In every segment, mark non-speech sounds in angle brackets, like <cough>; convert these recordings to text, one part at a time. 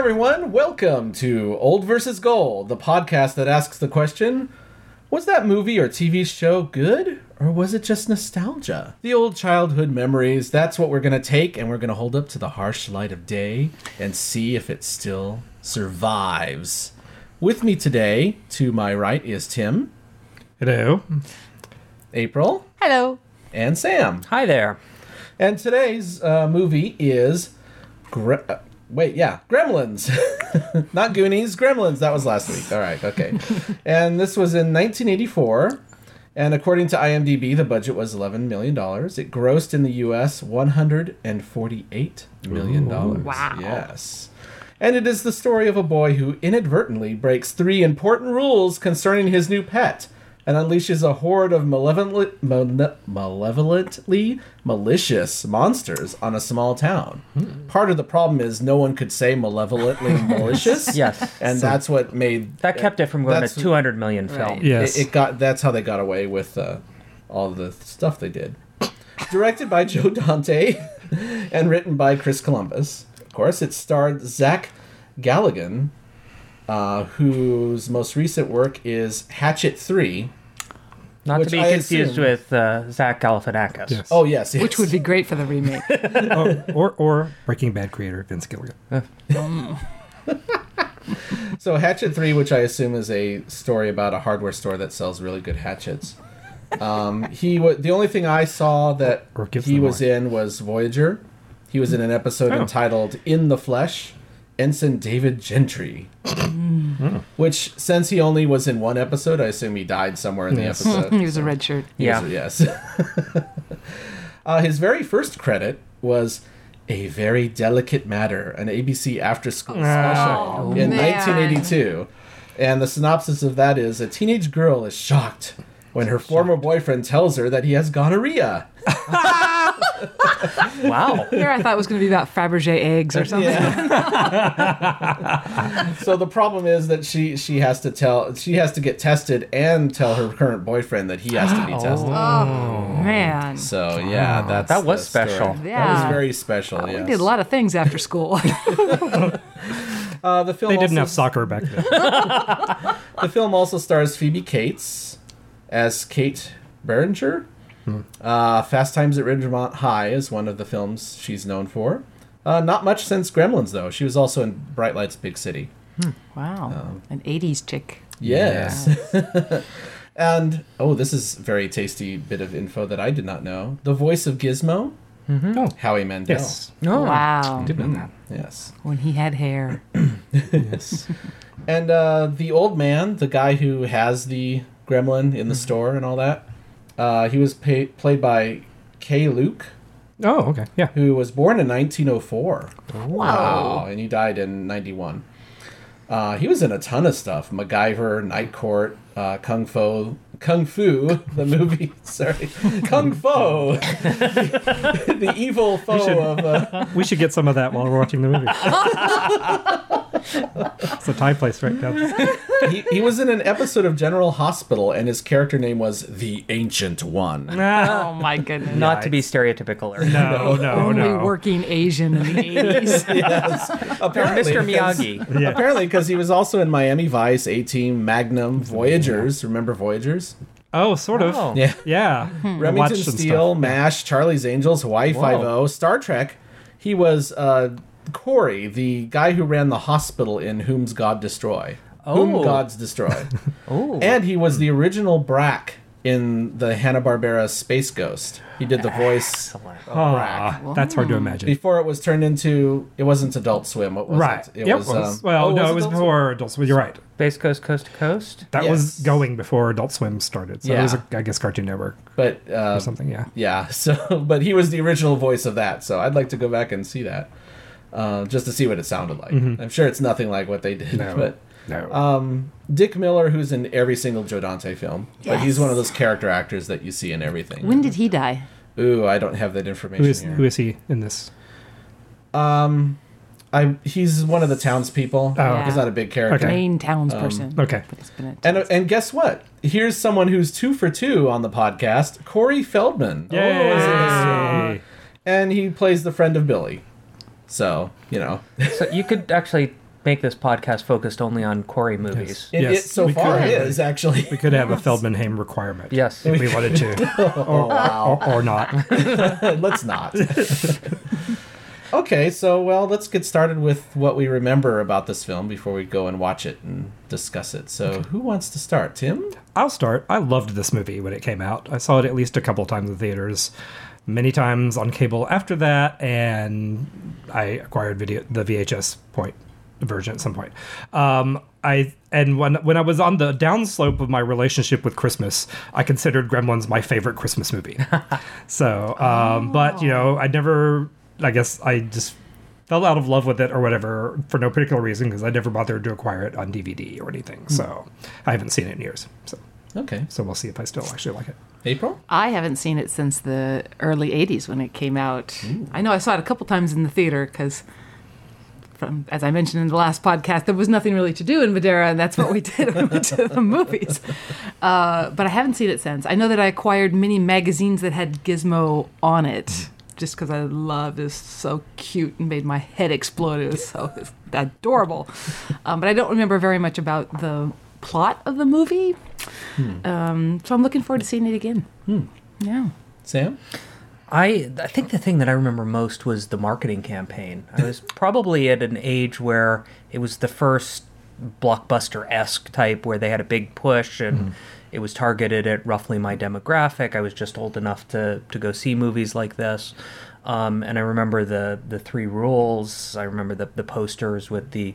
everyone, welcome to Old versus Gold, the podcast that asks the question Was that movie or TV show good, or was it just nostalgia? The old childhood memories, that's what we're going to take, and we're going to hold up to the harsh light of day and see if it still survives. With me today, to my right, is Tim, Hello. April, Hello. and Sam. Hi there. And today's uh, movie is. Gre- uh, wait, yeah, Gremlins. <laughs> Not Goonies, Gremlins. That was last week. All right, okay. <laughs> and this was in 1984. And according to IMDb, the budget was $11 million. It grossed in the US $148 million. Wow. Yes. And it is the story of a boy who inadvertently breaks three important rules concerning his new pet and unleashes a horde of malevolent, male- malevolently malicious monsters on a small town. Part of the problem is no one could say malevolently <laughs> malicious. Yes. And that's what made That kept it from going That's- to 200 million film. Right. Yes. it, it got that's how they got away with uh, all the stuff they did. Directed by Joe <laughs> Dante and written by Chris Columbus. Of course, it starred Zach Galligan, uh, whose most recent work is Hatchet Three. Not to be I confused assume- with uh, Zach Galifianakis. Yes. Oh yes, yes. Which would be great for the remake. <laughs> Oh, or or Breaking Bad creator Vince Gilligan. <laughs> So Hatchet Three, which I assume is a story about a hardware store that sells really good hatchets. Um, he wa the only thing I saw that he was away. in was Voyager. He was in an episode Oh. entitled "In the Flesh." Ensign David Gentry, which since he only was in one episode, I assume he died somewhere in the episode. <laughs> he was a red shirt. Yeah. Yes. <laughs> uh, his very first credit was A Very Delicate Matter, an ABC after school special in man. 1982. And the synopsis of that is a teenage girl is shocked when her former boyfriend tells her that he has gonorrhea. <laughs> Wow. Here I thought it was going to be about Fabergé eggs or something. <laughs> So the problem is that she she has to tell she has to get tested and tell her current boyfriend that he has to be tested. Oh, man. So yeah, that's That was the story. special. That was very special. We yes. did a lot of things after school. <laughs> Uh, the film They didn't also have soccer back then. <laughs> The film also stars Phoebe Cates as Kate Beringer. Uh, Fast Times at Ridgemont High is one of the films she's known for. Uh, not much since Gremlins, though. She was also in Bright Lights, Big City. wow. An 80s chick. Yes. <laughs> and, oh, this is a very tasty bit of info that I did not know. The voice of Gizmo, Oh, Howie Mandel. yes. Oh. Wow. Did know that. Yes. When he had hair. <coughs> Yes. And uh, the old man, the guy who has the gremlin in the store and all that, uh, he was pay- played by Keye Luke. Oh, okay. Yeah. who was born in 1904. Wow. Wow, and he died in 91. Uh, he was in a ton of stuff: MacGyver, Night Court, uh, Kung Fu, Kung Fu, the <laughs> movie. Sorry, Kung Fu, the, <laughs> the evil foe should- of. Uh, <laughs> We should get some of that while we're watching the movie. It's a time place right now. he, he was in an episode of General Hospital, and his character name was the Ancient One. Oh, my goodness. Not to be stereotypical or No, no, Only no. working Asian in the <laughs> 80s. yes, apparently, Mr. Miyagi. Yeah. Apparently, because he was also in Miami Vice, A Team, Magnum, Voyagers. Remember Voyagers? Oh, sort of. Oh. Yeah. Yeah. Remington Watched some Steel, stuff. MASH, Charlie's Angels, Hawaii Five O, Star Trek. He was uh, Corey, the guy who ran the hospital in Whom Gods Destroy. Whom Oh. Gods Destroy. <laughs> Oh. and he was the original Brak in the Hanna Barbera Space Ghost. He did the voice of Brak. Ah, that's hard to imagine. Before it was turned into, it wasn't Adult Swim. What was Right. it? It yep. was. was- um, well, oh, no, it was Adult Swim? before Adult Swim. You're right. Space Ghost Coast to Coast. That Yes. was going before Adult Swim started. So it was, Yeah. a, I guess, Cartoon Network But uh, or something. Yeah. Yeah, <laughs> so but he was the original voice of that, so I'd like to go back and see that, uh, just to see what it sounded like. I'm sure it's nothing like what they did, Mm-hmm. No. but No. um, Dick Miller, who's in every single Joe Dante film, but he's one of those character actors that you see in everything. When did he die? Ooh, I don't have that information who is here. who is he in this? um, I he's one of the townspeople. Oh. He's not a big character. Okay. Main townsperson. Okay. But he's been a And and guess what? Here's someone who's two for two on the podcast. Corey Feldman. Yay! is in this and he plays the friend of Billy. So you know, So you could actually make this podcast focused only on Corey movies. It, Yes, it so we far could. is actually. We could have a <laughs> Feldman-Haim requirement. Yes. If we wanted to. <laughs> oh wow. or, or not. <laughs> let's not. okay, so well, let's get started with what we remember about this film before we go and watch it and discuss it. So, who wants to start? Tim? I'll start. I loved this movie when it came out. I saw it at least a couple times in theaters, many times on cable after that, and I acquired video the VHS point version at some point. Um, I and when when I was on the downslope of my relationship with Christmas, I considered Gremlins my favorite Christmas movie. <laughs> so, um, but you know, I never. I guess I just fell out of love with it or whatever for no particular reason because I never bothered to acquire it on DVD or anything. So I haven't seen it in years. So Okay. so we'll see if I still actually like it. April? I haven't seen it since the early 80s when it came out. I know I saw it a couple times in the theater because, from as I mentioned in the last podcast, there was nothing really to do in Madeira, and that's what we <laughs> did. we went to the movies. Uh, but I haven't seen it since. I know that I acquired many magazines that had Gizmo on it. Just because I loved it, it so cute and made my head explode. It was so adorable. Um, but I don't remember very much about the plot of the movie. Um, so I'm looking forward to seeing it again. Yeah. Sam? I I think the thing that I remember most was the marketing campaign. I was <laughs> probably at an age where it was the first blockbuster esque type where they had a big push and it was targeted at roughly my demographic. I was just old enough to to go see movies like this. Um, and I remember the the three rules. I remember the the posters with the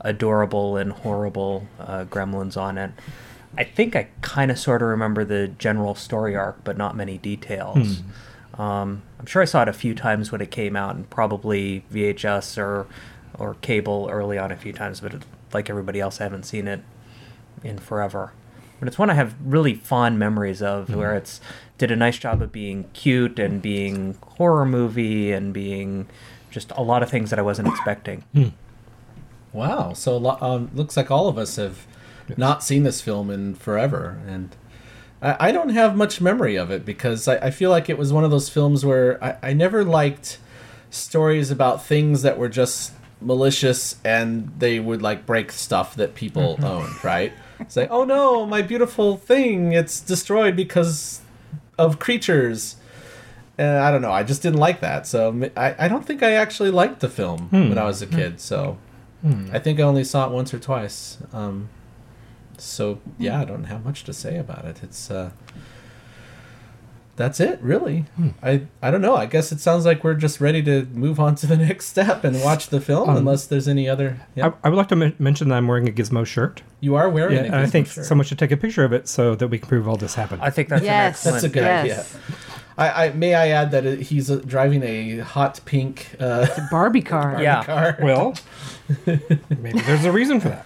adorable and horrible uh, gremlins on it. I think I kind of sort of remember the general story arc, but not many details. Um, I'm sure I saw it a few times when it came out, and probably VHS or or cable early on a few times. But like everybody else, I haven't seen it in forever. But it's one I have really fond memories of, where it's did a nice job of being cute and being horror movie and being just a lot of things that I wasn't expecting. Wow. So, um, looks like all of us have <laughs> not seen this film in forever. And I, I don't have much memory of it because I, I feel like it was one of those films where I, I never liked stories about things that were just malicious and they would like break stuff that people mm-hmm. owned, right? Say, oh no, my beautiful thing, it's destroyed because of creatures. And I don't know, I just didn't like that. So I, I don't think I actually liked the film hmm. when I was a kid. Hmm. So hmm. I think I only saw it once or twice. Um, so yeah, I don't have much to say about it. It's uh, that's it, really. I I don't know. I guess it sounds like we're just ready to move on <laughs> to the next step and watch the film, Um, unless there's any other. Yeah, I, I would like to men- mention that I'm wearing a Gizmo shirt. you are wearing Yeah, it. and I think sure. someone should take a picture of it so that we can prove all this happened. I think that's Yes. That's a good Yes. idea. I, I may I add that it, he's uh, driving a hot pink uh, Barbie car. Yeah. car. well, <laughs> maybe there's a reason for that.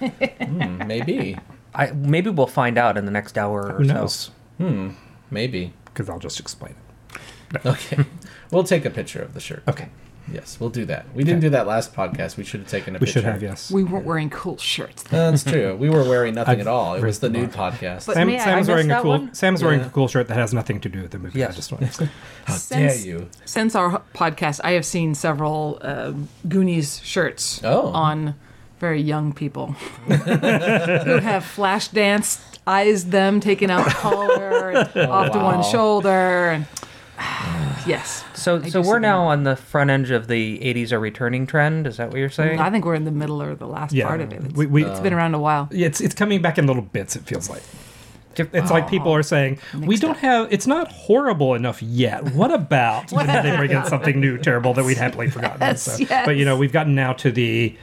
Hmm, maybe. I, maybe we'll find out in the next hour or Who so. knows? Hmm. Maybe. Because I'll just explain it. <laughs> Okay. we'll take a picture of the shirt. Okay. Yes, we'll do that. We didn't do that last podcast. We should have taken a We picture. should have, yes. We weren't wearing cool shirts. That's true. We were wearing nothing I've at all. It was the the nude podcast. But- Sam, me, Sam's I wearing a cool. one? Sam's wearing a cool shirt that has nothing to do with the movie. I Yes. just want to say. <laughs> How Since- dare you? Since our podcast, I have seen several uh, Goonies shirts Oh. on very young people <laughs> who have flash danced, eyes them, taking out the collar, and <laughs> oh, off to one shoulder. And, <sighs> yes. So, I so we're now that. on the front edge of the '80s are returning trend. Is that what you're saying? I think we're in the middle or the last Yeah, part of it. It's, we, we, it's been around a while. Yeah, it's it's coming back in little bits. It feels like. Diff- It's like people are oh, saying we don't up. have. It's not horrible enough yet. What about? <laughs> and then they bring in something new, terrible that we'd happily forgotten. Yes, So- yes. But you know, we've gotten now to the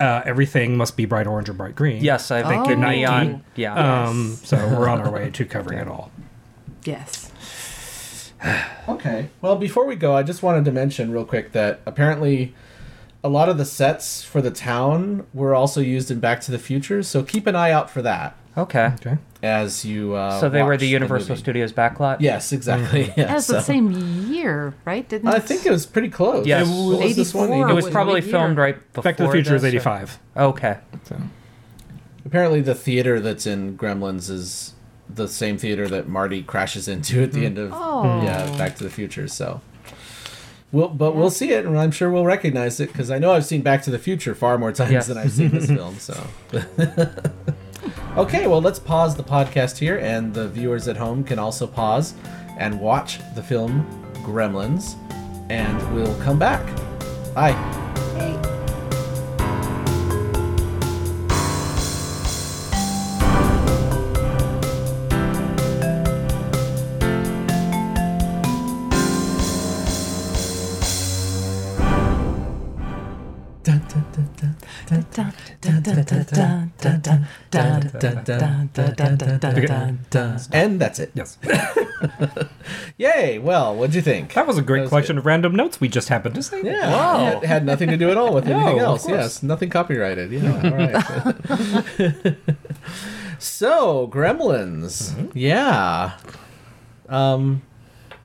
uh, everything must be bright orange or bright green. Yes, I think Oh. the Good neon. Yeah. Um, so we're on our way to <laughs> covering it all. Yes. <sighs> Okay. Well, before we go, I just wanted to mention real quick that apparently a lot of the sets for the town were also used in Back to the Future, so keep an eye out for that okay. Okay. As you. Uh, So they were the Universal movie. Studios backlot. Yes, exactly. Yeah, That's so- the same year, right? Didn't I think it was pretty close. Yes. What was this one? 84. It was probably year? filmed right before. Back to the Future is this, or- '85. Okay. So Apparently, the theater that's in Gremlins is the same theater that Marty crashes into at the end of Oh. yeah Back to the Future. So We'll, but we'll see it, and I'm sure we'll recognize it because I know I've seen Back to the Future far more times Yes. than I've seen this <laughs> film. So, <laughs> okay, well, let's pause the podcast here, and the viewers at home can also pause and watch the film Gremlins, and we'll come back. Bye. Dun, And that's it. Yes. Yay! Well, what'd you think? That was a great was collection of random notes we just happened to say. Yeah, Wow. it had nothing to do at all with No, anything else. Yes, nothing copyrighted. Yeah, all right. so, Gremlins. Mm-hmm. Yeah, um,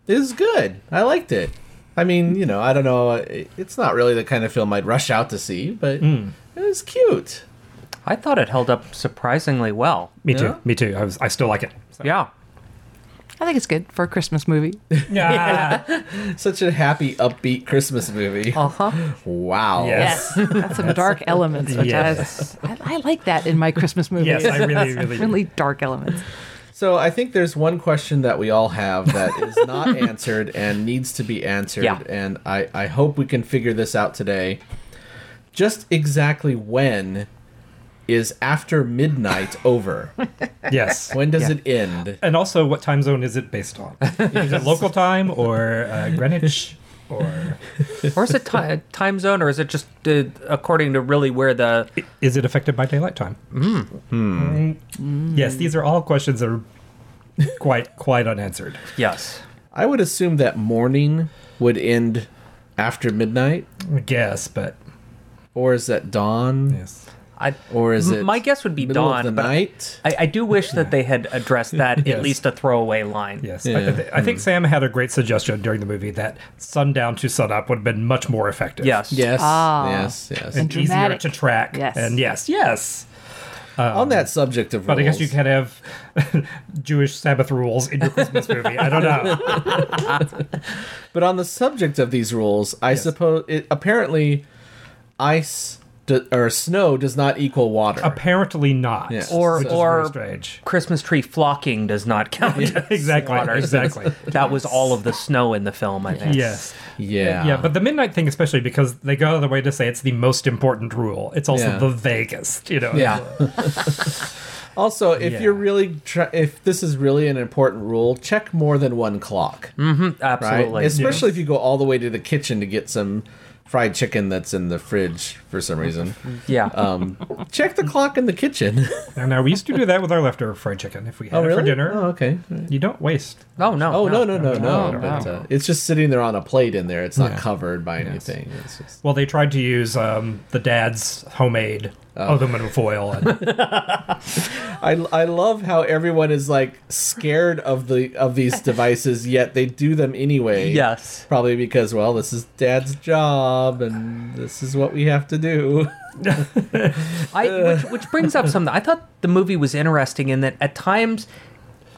it was good. I liked it. I mean, you know, I don't know. It's not really the kind of film I'd rush out to see, but Mm. it was cute. I thought it held up surprisingly well. Me Yeah? too. Me too. I was. I still like it. So. Yeah. I think it's good for a Christmas movie. <laughs> Yeah. <laughs> Such a happy, upbeat Christmas movie. Uh huh. Wow. Yes. Yes, that's some dark elements, which Yes. I, I, I like that in my Christmas movies. yes, I really, really. <laughs> really dark elements. So I think there's one question that we all have that is not answered and needs to be answered, Yeah. and I, I hope we can figure this out today. Just exactly when is after midnight over? <laughs> Yes. When does Yeah. it end? And also, what time zone is it based on? Is it local time or uh, Greenwich or <laughs> Or is it ti time zone, or is it just uh, according to really where the? is it affected by daylight time? Mm. Yes, these are all questions that are quite quite unanswered. Yes. I would assume that morning would end after midnight, I guess, but or is that dawn, yes. I. or is M- it my guess would be dawn, of the but night? I, I do wish that they had addressed that Yes. at least a throwaway line. Yes, Yeah. I, th- I think Sam had a great suggestion during the movie that sundown to sunup would have been much more effective. Yes. Yes, Ah. yes, yes. and easier to track. Yes. and yes, yes. On that subject of rules. But I guess you rules- can have <laughs> Jewish Sabbath rules in your Christmas movie. I don't know. <laughs> But on the subject of these rules, I suppose it apparently ice do, or snow does not equal water. Apparently not. Yes. Or- which or- very strange. Christmas tree flocking does not count. as Exactly. water. Exactly. <laughs> That was all of the snow in the film, I think. Yes. yeah, Yeah, but the midnight thing, especially because they go out of the way to say it's the most important rule. It's also Yeah. the vaguest, you know. Yeah. <laughs> also, if Yeah. you're really try- if this is really an important rule, check more than one clock, mm-hmm, right? Absolutely. Especially if you go all the way to the kitchen to get some fried chicken that's in the fridge for some reason. <laughs> Yeah. Um, check the clock in the kitchen. <laughs> And now we used to do that with our leftover fried chicken. If we had it for dinner, Oh, okay. you don't waste. oh no. Oh no no no no! no, but, no. uh, it's just sitting there on a plate in there. It's not Yeah. covered by anything. It's just Well, they tried to use um, the dad's homemade Oh. aluminum foil. <laughs> And, I, I love how everyone is like scared of the of these <laughs> devices, yet they do them anyway. Yes. Probably because well, this is Dad's job, and this is what we have to do. <laughs> I, which, which brings up something. I thought the movie was interesting in that at times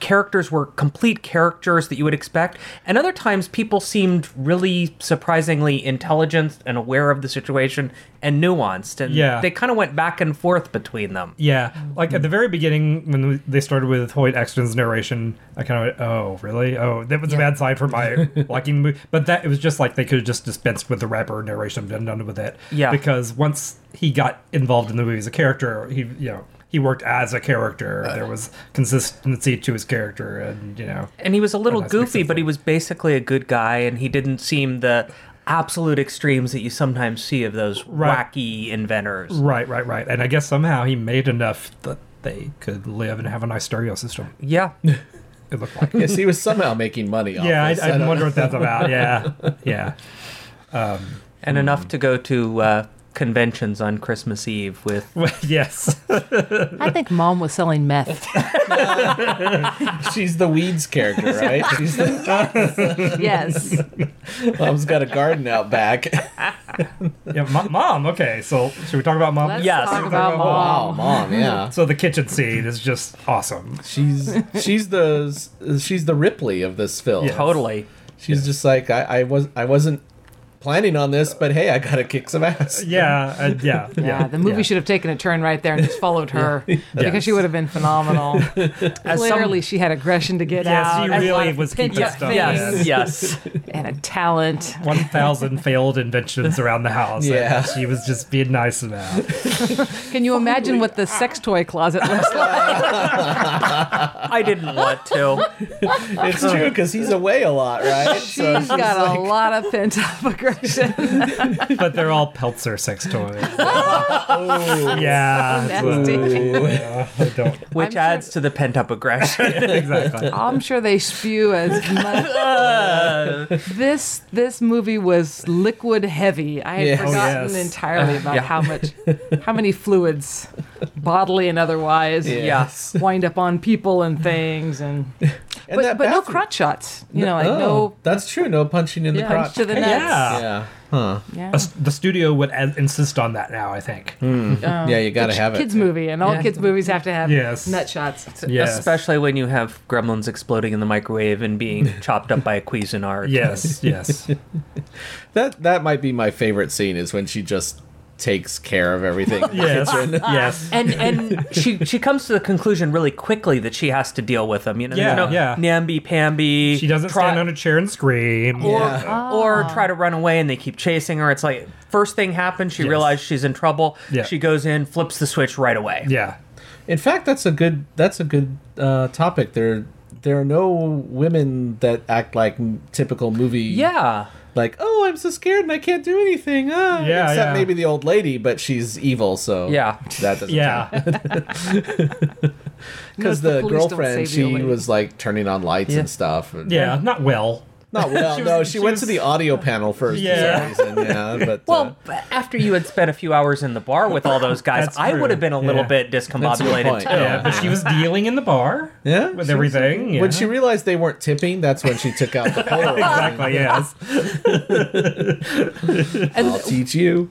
characters were complete characters that you would expect, and other times people seemed really surprisingly intelligent and aware of the situation and nuanced, and Yeah. they kind of went back and forth between them. yeah, like at the mm. very beginning when they started with Hoyt Axton's narration, I kind of went, "Oh, really? Oh, that was a bad sign for my <laughs> liking." the movie. But that it was just like they could have just dispensed with the rapper narration and done with it. Yeah. because once he got involved in the movie as a character, he you know. He worked as a character. There was consistency to his character, and you know, And he was a little goofy, but he was basically a good guy, and he didn't seem the absolute extremes that you sometimes see of those Right. wacky inventors. Right, right, right. And I guess somehow he made enough that they could live and have a nice stereo system. Yeah. It looked like. yes, he was somehow making money. Off yeah, I, this. I don't wonder know. what that's about. Yeah, <laughs> yeah. and enough to go to uh, conventions on Christmas Eve with. <laughs> Yes. I think mom was selling meth. <laughs> She's the weeds character, right? She's the, <laughs> yes. mom's got a garden out back. yeah, mo- mom. Okay, so should we talk about mom? Let's Yes. talk about wow, mom. mom, yeah. So the kitchen scene is just awesome. She's she's the she's the Ripley of this film. Yeah. Totally. She's just like I, I was I wasn't planning on this, but hey, I gotta kick some ass. Yeah, uh, yeah, Yeah, the movie yeah. should have taken a turn right there and just followed <laughs> her because she would have been phenomenal. As some- Clearly, she had aggression to get Yes, out. she and a really was pent keeping up stuff. things yes, yes. and a talent. One thousand failed inventions around the house. and Yeah. she was just being nice about. <laughs> Can you imagine what the sex toy closet looks like? I didn't want to. It's true because he's away a lot, right? <laughs> So She's got a lot of pent up aggression. <laughs> But they're all Peltzer sex toys. <laughs> Oh. yeah, it's, Nasty. yeah, I don't Which I'm sure- adds to the pent up aggression. <laughs> exactly. I'm sure they spew as much. this this movie was liquid heavy. I had Yes. Oh, forgotten yes. entirely about Yeah. how much, how many fluids, bodily and otherwise, yes. wind up on people and things, and, And but, but no bathroom- crotch shots. You know, like oh, no That's true. No punching in the punch crotch. to the nuts. Yeah. Yeah. Huh. Yeah. A s- the studio would ad- insist on that now. I think. Um, Yeah, you gotta it's have it. Kids movie, and all Yeah. kids movies have to have Yes. nut shots. Yes. Especially when you have gremlins exploding in the microwave and being <laughs> chopped up by a Cuisinart. Yes. Yes. <laughs> That that might be my favorite scene is when she just takes care of everything. in the Yes. kitchen. <laughs> yes. And and she she comes to the conclusion really quickly that she has to deal with them. You know, Yeah, there's no yeah. namby pamby. She doesn't try- stand on a chair and scream. or, Yeah. or try to run away and they keep chasing her. It's like first thing happens, she Yes. realizes she's in trouble. Yeah. She goes in, flips the switch right away. Yeah. In fact, that's a good that's a good uh, topic. There there are no women that act like m- typical movie. Yeah. Like, oh, I'm so scared and I can't do anything. Ah. Yeah, Except yeah. maybe the old lady, but she's evil, so Yeah. that doesn't Yeah. Because <laughs> <laughs> No, the, police girlfriend, save the she lady. was like turning on lights Yeah. and stuff. And, Yeah. Not well. Not <laughs> well. She no, was- she, she went was- to the audio panel first <laughs> Yeah. for some reason. Yeah, <laughs> but Well, uh, after you had spent a few hours in the bar with all those guys, I would have been a little Yeah. bit That's a good discombobulated too. Yeah. But she was dealing in the bar yeah, with she was- everything. Yeah. When she realized they weren't tipping, that's when she took out the Polaroid. exactly. Yes. I'll teach you.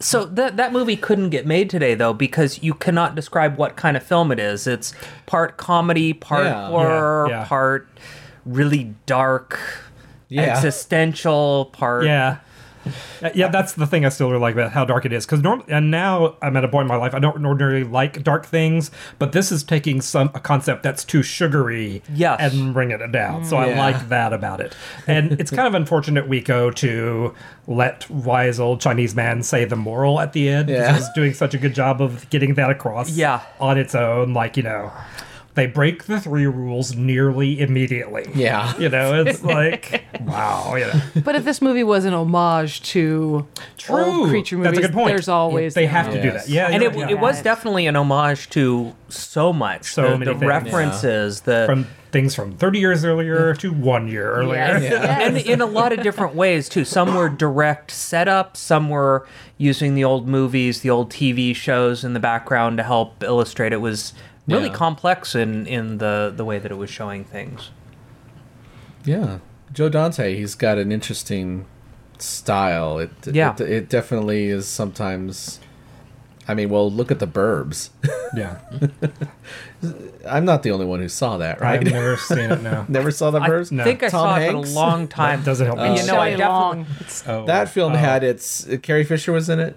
So that that movie couldn't get made today though because you cannot describe what kind of film it is. It's part comedy, part Yeah. horror, Yeah, yeah. part really dark, Yeah. existential, part Yeah. Yeah, that's the thing I still really like about how dark it is. Because norm- and now I'm at a point in my life I don't ordinarily like dark things, but this is taking some a concept that's too sugary, Yes. and bringing it down. So I like that about it. And it's kind of unfortunate, Wiko, to let wise old Chinese man say the moral at the end. Yeah. He's doing such a good job of getting that across. Yeah. on its own, like you know. They break the three rules nearly immediately. Yeah. You know, it's <laughs> like, wow, you know. But if this movie was an homage to old creature movies, That's a good point. there's always they have to do that. Yeah, and it, right, it was definitely an homage to so much. So the, many the things. references, the from things from 30 years earlier to one year earlier. Yes. Yeah. and in a lot of different ways too. Some were direct setup, some were using the old movies, the old TV shows in the background to help illustrate. It was really Yeah. complex in in the the way that it was showing things. Yeah, Joe Dante. He's got an interesting style. It Yeah. it, it definitely is sometimes. I mean, well, look at the Burbs. Yeah. <laughs> I'm not the only one who saw that, right? I've never seen it now. <laughs> Never saw the I Burbs. No. I think I Tom saw it Hanks? in a long time. That doesn't help me. you know, I definitely Oh, That film oh. had its. Uh, Carrie Fisher was in it.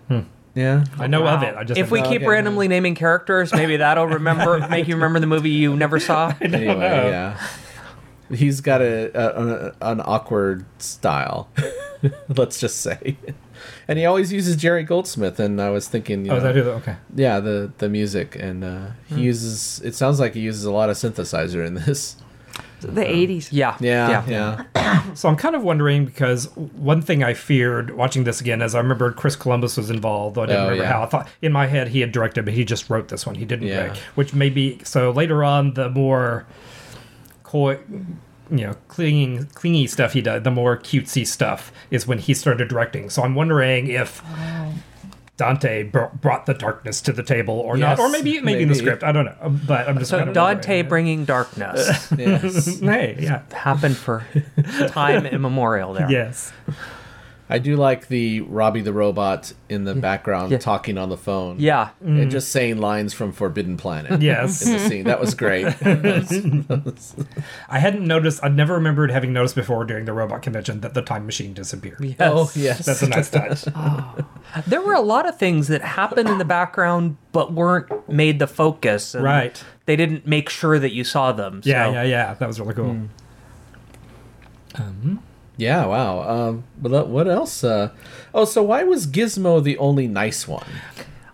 Yeah. I know of it. I just if we keep okay. randomly naming characters, maybe that'll <laughs> remember make you remember the movie you never saw. <laughs> Anyway, yeah. He's got a, a, a an awkward style. <laughs> Let's just say. And he always uses Jerry Goldsmith, and I was thinking, you Oh, know, is that who? the- Okay. yeah, the the music, and uh, he uses. It sounds like he uses a lot of synthesizer in this. The um, 80s. Yeah, Yeah, yeah, <coughs> So I'm kind of wondering because one thing I feared watching this again is I remembered Chris Columbus was involved. Though I didn't Oh, remember yeah. how. I thought in my head he had directed, but he just wrote this one. He didn't Yeah. direct, which may be so later on the more coy, you know, clinging, clingy stuff he did, the more cutesy stuff is when he started directing. So I'm wondering if. Dante br- brought the darkness to the table, or Yes, not, or maybe maybe in the script. I don't know, um, but I'm just So Dante bringing darkness <laughs> yes. <laughs> Hey, yeah, happened for <laughs> time immemorial there. yes. I do like the Robbie the robot in the mm. background Yeah. talking on the phone. Yeah. and mm. just saying lines from Forbidden Planet. Yes. in the scene that was great. <laughs> I hadn't noticed. I'd never remembered having noticed before during the robot convention that the time machine disappeared. Yes. Oh yes, That's a nice touch. <laughs> Oh. There were a lot of things that happened in the background but weren't made the focus. and Right. They didn't make sure that you saw them. Yeah, so- yeah, yeah. That was really cool. Mm. Um, Yeah, wow. Um, but uh, what else? Uh, oh, so why was Gizmo the only nice one?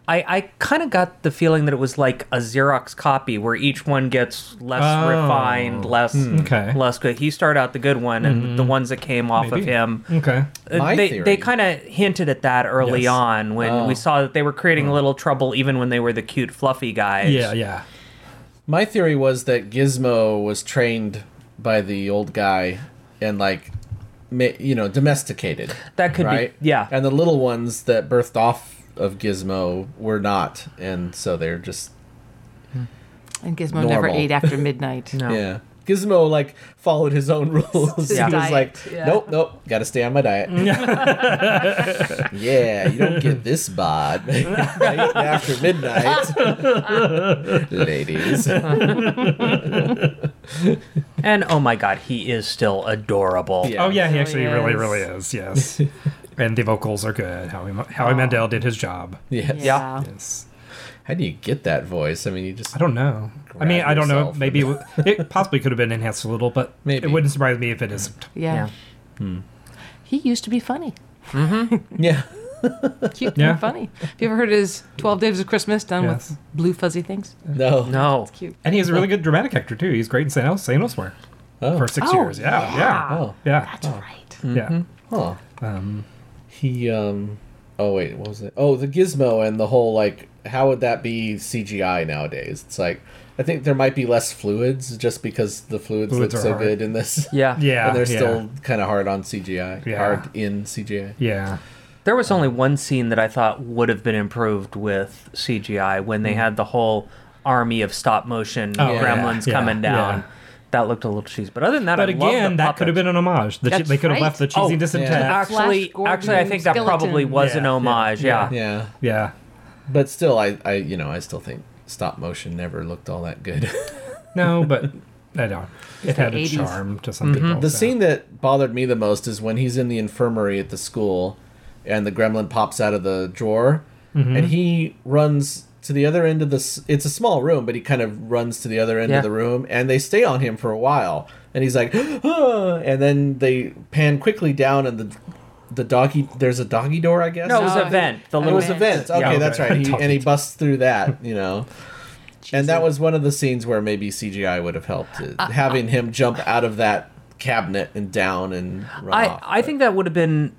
I, I kind of got the feeling that it was like a Xerox copy where each one gets less Oh. refined, less Okay. less good. He started out the good one, and the ones that came off Maybe. of him. Okay. uh, they theory- they kind of hinted at that early Yes. on when Oh. we saw that they were creating a little trouble even when they were the cute fluffy guys. Yeah, yeah. My theory was that Gizmo was trained by the old guy and like, ma- you know, domesticated. That could be- yeah. And the little ones that birthed off of Gizmo were not, and so they're just And Gizmo never ate after <laughs> midnight. No. yeah. Gizmo like followed his own <laughs> rules. His he was like, yeah. nope, nope, got to stay on my diet. <laughs> yeah, you don't get this bod after midnight, ladies. <laughs> And oh my god, he is still adorable. Yeah. Oh yeah, he actually really, is. really is. Yes. <laughs> and the vocals are good. Howie Howie Mandel did his job. Yes. Yeah. Yes. How do you get that voice? I mean, you just I don't know. I mean, I don't know. Maybe it, it possibly could have been enhanced a little, but Maybe. it wouldn't surprise me if it isn't. Yeah. Hmm. He used to be funny. Mm-hmm. <laughs> yeah. <laughs> Cute Yeah. and funny. Have you ever heard his 12 Days of Christmas done Yes. with blue fuzzy things? No. No. It's Cute. And he is a really good dramatic actor too. He's great in Saint, El- Saint Elsewhere Oh. for six Oh, years. Yeah, yeah, Oh. yeah, That's right. yeah. Huh. Um, He um. Oh wait, what was it? Oh, the gizmo and the whole like. How would that be CGI nowadays? It's like I think there might be less fluids just because the fluids, Fluids look so hard. good in this. Yeah. yeah, and they're yeah, still kind of hard on CGI. Yeah. Hard in CGI. yeah. There was only one scene that I thought would have been improved with CGI when they had the whole army of stop motion Hmm. Oh, gremlins yeah, coming down. yeah. That looked a little cheesy, but other than that, But I love again, the that could have been an homage. The, That's they could have right. left the Oh, cheesiness yeah. actually, actually, I think that Gordon probably skeleton. was an homage. yeah, Yeah. Yeah, Yeah. but still, I, I, you know, I still think stop motion never looked all that good. <laughs> No, but <laughs> I don't. It had a 80s. charm to some people. The so. scene that bothered me the most is when he's in the infirmary at the school and the gremlin pops out of the drawer and he runs to the other end of the it's a small room but he kind of runs to the other end Yeah. of the room and they stay on him for a while and he's like "Ah," and then they pan quickly down and the the doggy there's a doggy door I guess No, it was a vent. The it it little was a vent. Okay, Yeah, that's right. <laughs> He, and he busts through that, you know. And that was one of the scenes where maybe CGI would have helped, uh, having him jump out of that cabinet and down and run I, off. I think that would have been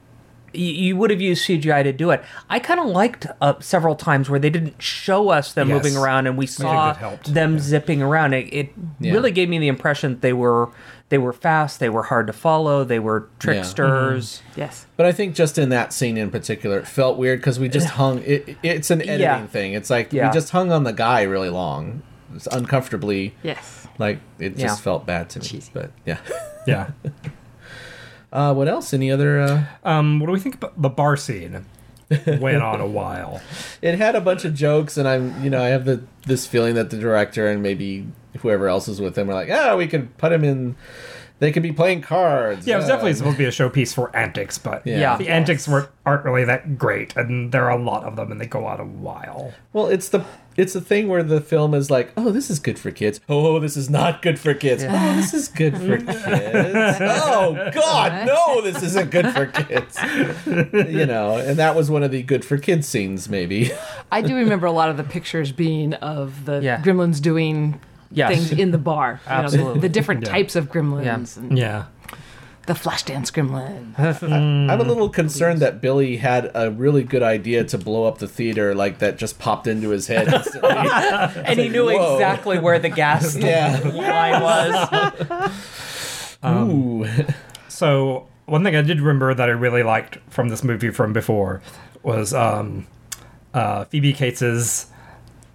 you, you would have used CGI to do it. I kind of liked uh, several times where they didn't show us them Yes. moving around and we saw them Yeah. zipping around. It, it Yeah. really gave me the impression that they were they were fast, they were hard to follow, they were tricksters. Yes. But I think just in that scene in particular, it felt weird because we just <laughs> hung. It, it's an editing Yeah. thing. It's like Yeah. we just hung on the guy really long. It's uncomfortably. Yes. Like it just Yeah. felt bad to me. Cheesy. But yeah. Yeah. <laughs> Uh, what else? Any other? Uh, Um, what do we think about the bar scene? <laughs> Went on a while. it had a bunch of jokes, and I'm, you know, I have the this feeling that the director and maybe whoever else is with him are like, ah, we could put him in. They could be playing cards. Yeah, it was uh, definitely supposed to be a showpiece for antics, but Yeah. Yeah. the antics weren't aren't really that great, and there are a lot of them, and they go on a while. Well, it's the it's a thing where the film is like, oh, this is good for kids. Oh, oh this is not good for kids. Oh, this is good for <laughs> kids. oh God, no, this isn't good for kids. you know, and that was one of the good for kids scenes, maybe. <laughs> I do remember a lot of the pictures being of the Yeah. gremlins doing Yes. things in the bar. You know, the, Absolutely. the different Yeah. types of gremlins Yeah. and Yeah. The Flashdance gremlin. <laughs> I'm a little concerned that Billy had a really good idea to blow up the theater, like that just popped into his head instantly. <laughs> And he knew whoa. exactly where the gas <laughs> yeah. line was. Ooh. So one thing I did remember that I really liked from this movie from before was um, uh, Phoebe Cates's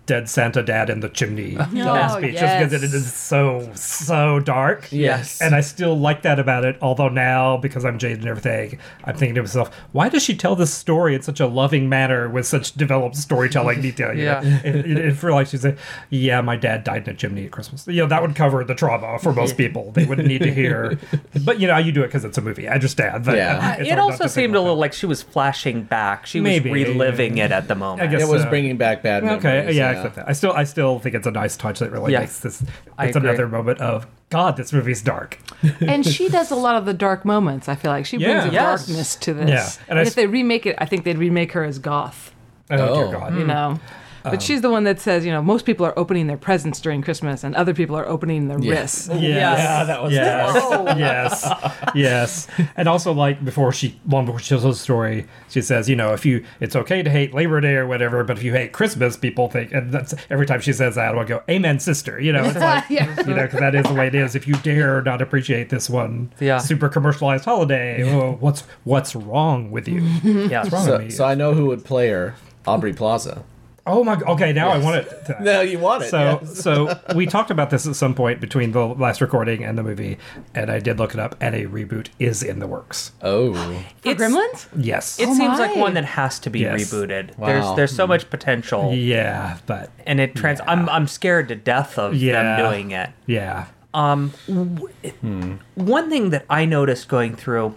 dead Santa dad in the chimney <laughs> Oh, speech just because it is so so dark. Yes. And I still like that about it, although now, because I'm jaded and everything, I'm thinking to myself, why does she tell this story in such a loving manner with such developed storytelling detail? Yeah. Know? It, it, it like she's like, yeah, my dad died in a chimney at Christmas. You know, that would cover the trauma for most people. They wouldn't need to hear. <laughs> But, you know, you do it because it's a movie. I understand. But, Yeah. uh, it also seemed a little like she was flashing back. She Maybe. was reliving it at the moment. I guess It was so. bringing back bad memories. Okay, yeah, I accept that. I still, I still think it's a nice touch that really Yeah. makes this. It's another moment of God. This movie's dark. and she does a lot of the dark moments. I feel like she brings Yeah. a Yes. darkness to this. Yeah, and And, I if they remake it, I think they'd remake her as goth. Oh, dear Oh. God. You hmm. know. But um, she's the one that says, you know, most people are opening their presents during Christmas, and other people are opening their wrists. Yes. Yeah, that was yes. yes. Yes. And also, like before she, long before she tells the story, she says, you know, if you, it's okay to hate Labor Day or whatever, but if you hate Christmas, people think, and that's every time she says that, I go, "Amen, sister." You know, it's <laughs> like, Yeah. you know, because that is the way it is. If you dare not appreciate this one, Yeah. super commercialized holiday, oh, what's what's wrong with you? <laughs> Yeah. wrong So, with me? so I know who would play her. Aubrey Plaza. Oh my. Okay, now I want it. To, No, you want it. So, yes. so we talked about this at some point between the last recording and the movie, and I did look it up, and a reboot is in the works. oh, For It's- Gremlins? Yes. It Oh seems like one that has to be Yes. rebooted. Wow. There's there's so much potential, yeah, but and it trans. I'm I'm scared to death of Yeah. them doing it. yeah. Um, one thing that I noticed going through,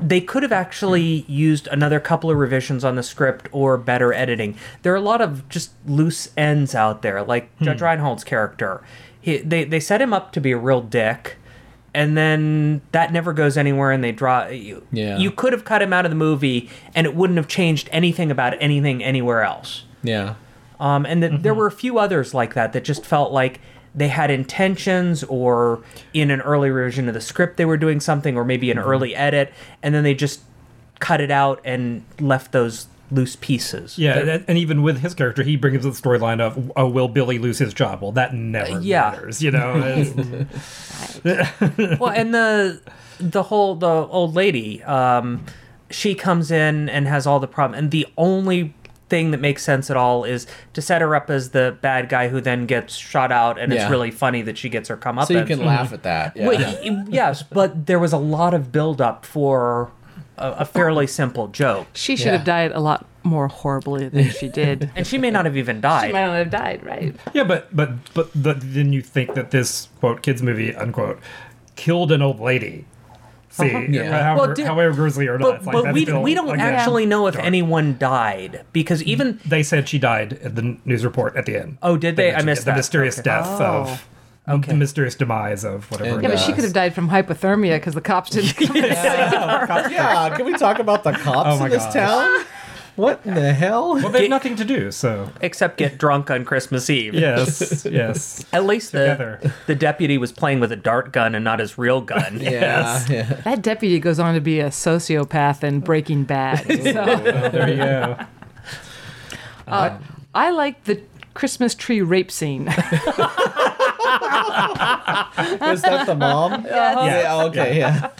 they could have actually used another couple of revisions on the script or better editing. There are a lot of just loose ends out there, like Judge Reinhold's character. He, they they set him up to be a real dick, and then that never goes anywhere, and they draw. You, Yeah. you could have cut him out of the movie, and it wouldn't have changed anything about anything anywhere else. yeah. Um, and th- there were a few others like that that just felt like they had intentions, or in an early revision of the script they were doing something, or maybe an early edit, and then they just cut it out and left those loose pieces. Yeah, and, and even with his character, he brings up the storyline of, "Oh, will Billy lose his job?" Well, that never yeah. matters, you know. <laughs> <laughs> Well, and the the whole the old lady, um, she comes in and has all the problem, and the only thing that makes sense at all is to set her up as the bad guy who then gets shot out, and Yeah. it's really funny that she gets her come up. So you can mm-hmm. laugh at that. Yeah. Wait, y- yes, but there was a lot of build up for a, a fairly simple joke, She should Yeah. have died a lot more horribly than she did. <laughs> and she may not have even died. she might not have died, right? yeah, but but but the, then you think that this quote kids movie unquote killed an old lady. See, uh-huh. Yeah. however, Well, did- however grisly or not, But, it's like but we, still, we don't again, actually know if dark. anyone died because even mm, They said she died at the news report at the end. oh did they? I missed the that. mysterious Okay. death oh. of Okay. the mysterious demise of whatever. And, Yeah, it but is. she could have died from hypothermia because the cops didn't <laughs> come. yeah. Can we talk about the cops Oh in this gosh. town? What in the hell? well, they have nothing to do, so Except get drunk on Christmas Eve. yes, <laughs> yes. At least Together. the the deputy was playing with a dart gun and not his real gun. <laughs> Yeah. yeah. that deputy goes on to be a sociopath in Breaking Bad. <laughs> So Well, there you go. Uh, I like the Christmas tree rape scene. Was that the mom? Yeah. okay. Yeah.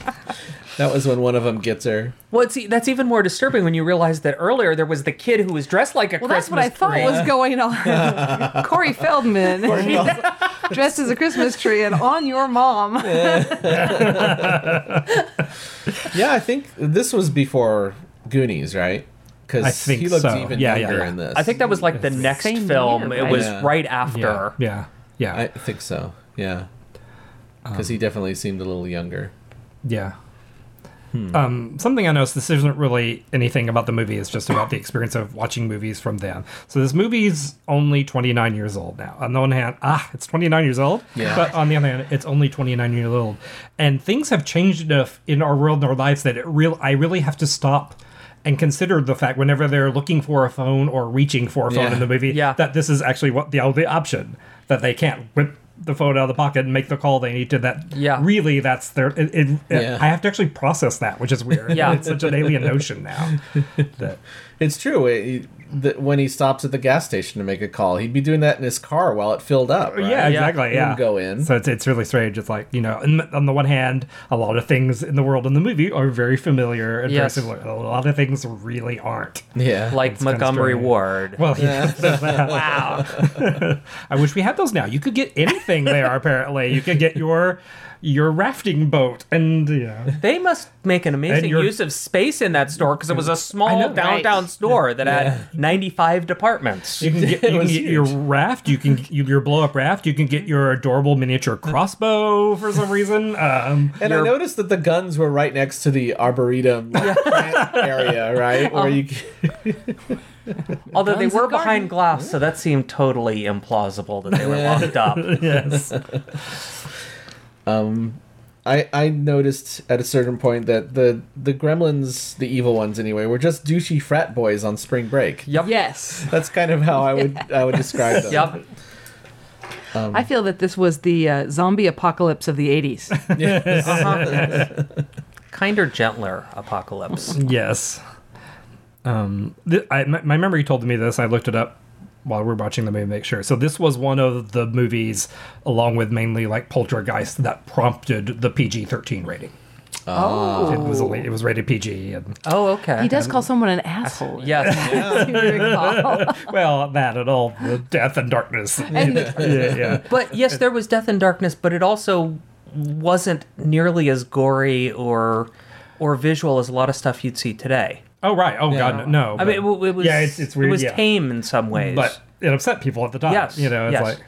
That was when one of them gets her. Well, it's, that's even more disturbing when you realize that earlier there was the kid who was dressed like a Well, that's what I thought was going on. <laughs> Corey <laughs> Feldman, dressed as a Christmas tree, and on your mom. <laughs> Yeah, I think this was before Goonies, right? Because he looked so. even Yeah, yeah, younger yeah. in this. I think that was like the next film. year, It was right? Yeah. right after. yeah, yeah, I think so. Yeah. Because he um, definitely seemed a little younger. yeah. Um, something I noticed. This isn't really anything about the movie. It's just about the experience of watching movies from then. So this movie's only 29 years old now. On the one hand, ah, it's 29 years old. Yeah. But on the other hand, it's only 29 years old, and things have changed enough in our world and our lives that it real. I really have to stop. And consider the fact whenever they're looking for a phone or reaching for a phone Yeah. in the movie, Yeah. that this is actually what the only option that they can't whip the phone out of the pocket and make the call they need to. That Yeah. really, that's their. It, it, Yeah. I have to actually process that, which is weird. Yeah. it's such an alien notion now. <laughs> That It's true. It, the, when he stops at the gas station to make a call. He'd be doing that in his car while it filled up. right? Yeah, exactly. Yeah, go in. So it's, it's really strange. It's like you know, on, on the one hand, a lot of things in the world in the movie are very familiar and Yes. very similar. A lot of things really aren't. Yeah. like kinda Montgomery strange. Ward. Well, yeah. <laughs> wow. I wish we had those now. You could get anything there. Apparently, you could get your your rafting boat, and yeah. They must make an amazing you're- use of space in that store because it was a small know, right. downtown store that had <laughs> 95 departments. you can get, <laughs> you can get your raft. You can you, your blow up raft. You can get your adorable miniature <laughs> crossbow for some reason. Um, and I noticed that the guns were right next to the arboretum plant area, right? Where you Although they were and garden. behind glass, so that seemed totally implausible that they were locked up. yes. I, I noticed at a certain point that the the gremlins, the evil ones anyway, were just douchey frat boys on spring break. Yep. Yes. <laughs> That's kind of how I would I would describe them. Yep. I feel that this was the uh, zombie apocalypse of the 80s. Uh-huh. <laughs> <laughs> Kinder, gentler apocalypse. Yes. Um, th- I, my, my memory told me this. I looked it up while we're watching the movie make sure. So this was one of the movies, along with mainly like Poltergeist, that prompted the PG thirteen rating. Oh. It was only, it was rated PG, and Oh, okay. He does call someone an asshole. Yes. <laughs> if you <laughs> well, that and all the death and darkness. <laughs> And the- yeah, yeah. But yes, there was death and darkness, but it also wasn't nearly as gory or or visual as a lot of stuff you'd see today. Oh right. Oh god, no. I mean, it, it was yeah, it's it's weird. It was yeah. tame in some ways. but it upset people at the time. Yes, You know, it's yes. like,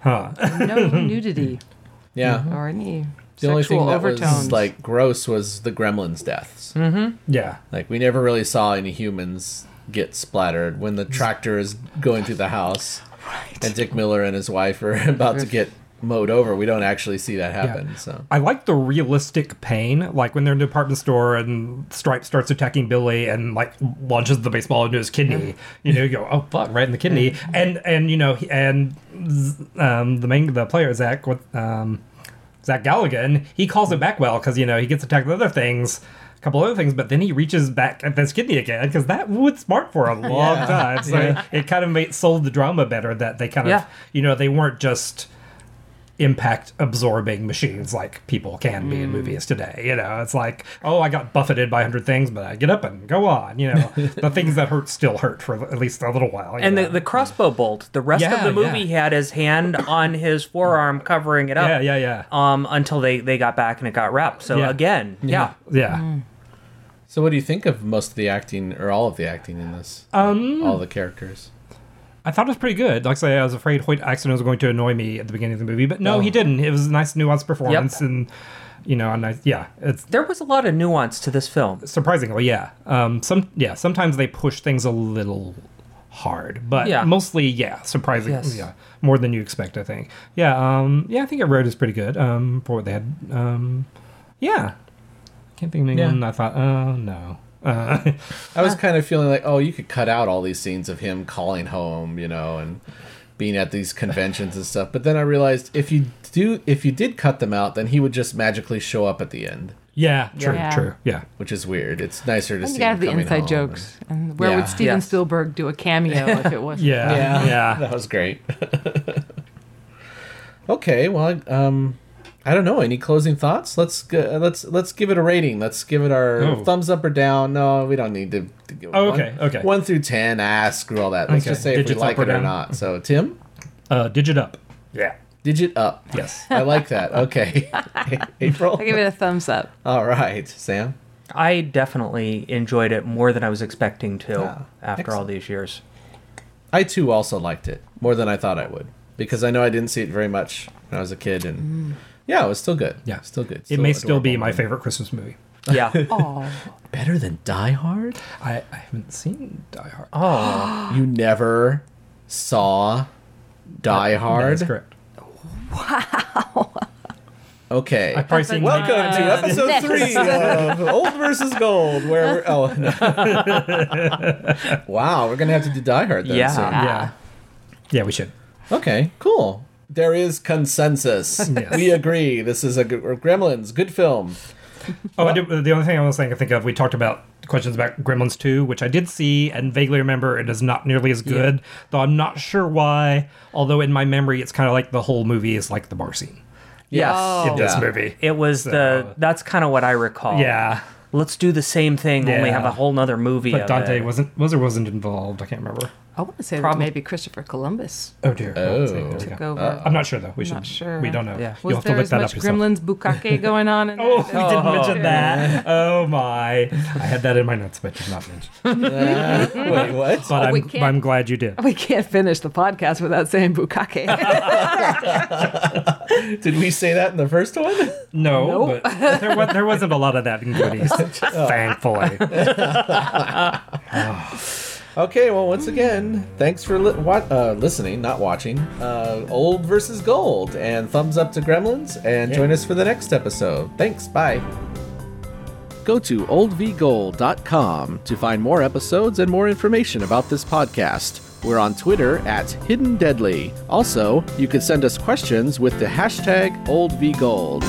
huh? no <laughs> nudity Yeah. Mm-hmm. or any The only sexual thing that overtones. was like gross was the gremlins' deaths. Mm-hmm. yeah. Like we never really saw any humans get splattered when the tractor is going through the house, Right. and Dick Miller and his wife are <laughs> about to get mowed over. We don't actually see that happen. So I like the realistic pain, like when they're in the department store and Stripe starts attacking Billy and like launches the baseball into his kidney. You know, you go, oh fuck, right in the kidney, and and you know, and um, the main the player Zach with um, Zach Galligan, he calls it back well because you know he gets attacked with other things. a Couple other things, but then he reaches back at this kidney again because that would smart for a long Yeah. time. So it kind of made sold the drama better that they kind of you know they weren't just impact absorbing machines like people can be in movies today. You know, it's like, oh, I got buffeted by a hundred things, but I get up and go on. You know, <laughs> the things that hurt still hurt for at least a little while. and know? the, the crossbow bolt, the rest Yeah, of the movie yeah. had his hand on his forearm covering it up. yeah, yeah, yeah, Um, until they, they got back and it got wrapped. So Yeah. again, yeah. yeah. So what do you think of most of the acting or all of the acting in this? Um, all the characters. I thought it was pretty good. Like I say, I was afraid Hoyt Axton was going to annoy me at the beginning of the movie, but no, Oh. he didn't. It was a nice nuanced performance, and you know, a nice, yeah, it's There was a lot of nuance to this film. surprisingly, yeah. Um, some, yeah, sometimes they push things a little hard, but Yeah. mostly, yeah, surprisingly, Yes. yeah, more than you expect. I think, yeah, um, yeah, I think it wrote is pretty good. Um, for what they had, um, yeah, I can't think of anyone. I thought, oh no, uh, <laughs> I was kind of feeling like, oh, you could cut out all these scenes of him calling home, you know, and being at these conventions and stuff. But then I realized if you do, if you did cut them out, then he would just magically show up at the end, yeah, true, Yeah. true, yeah. which is weird. It's nicer to And see you gotta have the inside jokes. And where Yeah. would Steven Yes. Spielberg do a cameo if it <laughs> wasn't? Yeah, and- yeah, that was great. <laughs> okay, well, um, I don't know. Any closing thoughts? Let's go, let's let's give it a rating. Let's give it our Oh. thumbs up or down. No, we don't need to. to give Oh, one- okay, okay. One through ten. Ah, screw all that. Let's Okay, just say if we like or it or not. So, Tim, Uh, digit up. Yeah. digit up. Yes. I like that. Okay, <laughs> <laughs> April. I give it a thumbs up. All right, Sam. I definitely enjoyed it more than I was expecting to Ah, after all these years. I too also liked it more than I thought I would because I know I didn't see it very much when I was a kid, and yeah, it was still good. Yeah. still good. it may still be adorable. my favorite Christmas movie. Yeah. <laughs> Oh, Better than Die Hard. I, I haven't seen Die Hard. oh. <gasps> You never saw Die That Hard? That's correct. Wow. Okay. I've probably seen Welcome to episode three of Old versus Gold, where we're oh no. <laughs> wow, we're gonna have to do Die Hard then. Yeah. soon. Yeah. Yeah, we should. Okay, cool. There is consensus. <laughs> Yes. We agree. This is a good, Gremlins, good film. Oh, I did, the only thing I was saying I think of, we talked about questions about Gremlins 2, which I did see and vaguely remember it is not nearly as good, though I'm not sure why. Although in my memory, it's kind of like the whole movie is like the bar scene Yes. Oh. in this Yeah. movie. It was the that's kind of what I recall. Yeah. Let's do the same thing, only Yeah. have a whole nother movie. But of Dante it. wasn't was or wasn't involved. I can't remember. I want to say Prob- maybe Christopher Columbus Oh dear. Oh. There took go. over. I'm not sure though. We should. Not sure. We don't know. Yeah. You'll have to look that up yourself. Gremlins bukkake <laughs> going on? In Oh, that? we didn't mention Oh. that. <laughs> Oh my! I had that in my notes, but did not mention. <laughs> Wait, what? But Oh, I'm, can't- I'm glad you did. We can't finish the podcast without saying bukkake. Did we say that in the first one? No, Nope. but there, was, there wasn't a lot of that in Goonies, thankfully. Ah. Okay, well, once again, thanks for li- wa- uh, listening, not watching. Uh, old versus gold, and thumbs up to Gremlins, and join us for the next episode. Thanks, bye. Go to oldvgold.com to find more episodes and more information about this podcast. We're on Twitter at Hidden Deadly. Also, you can send us questions with the hashtag OldVGold.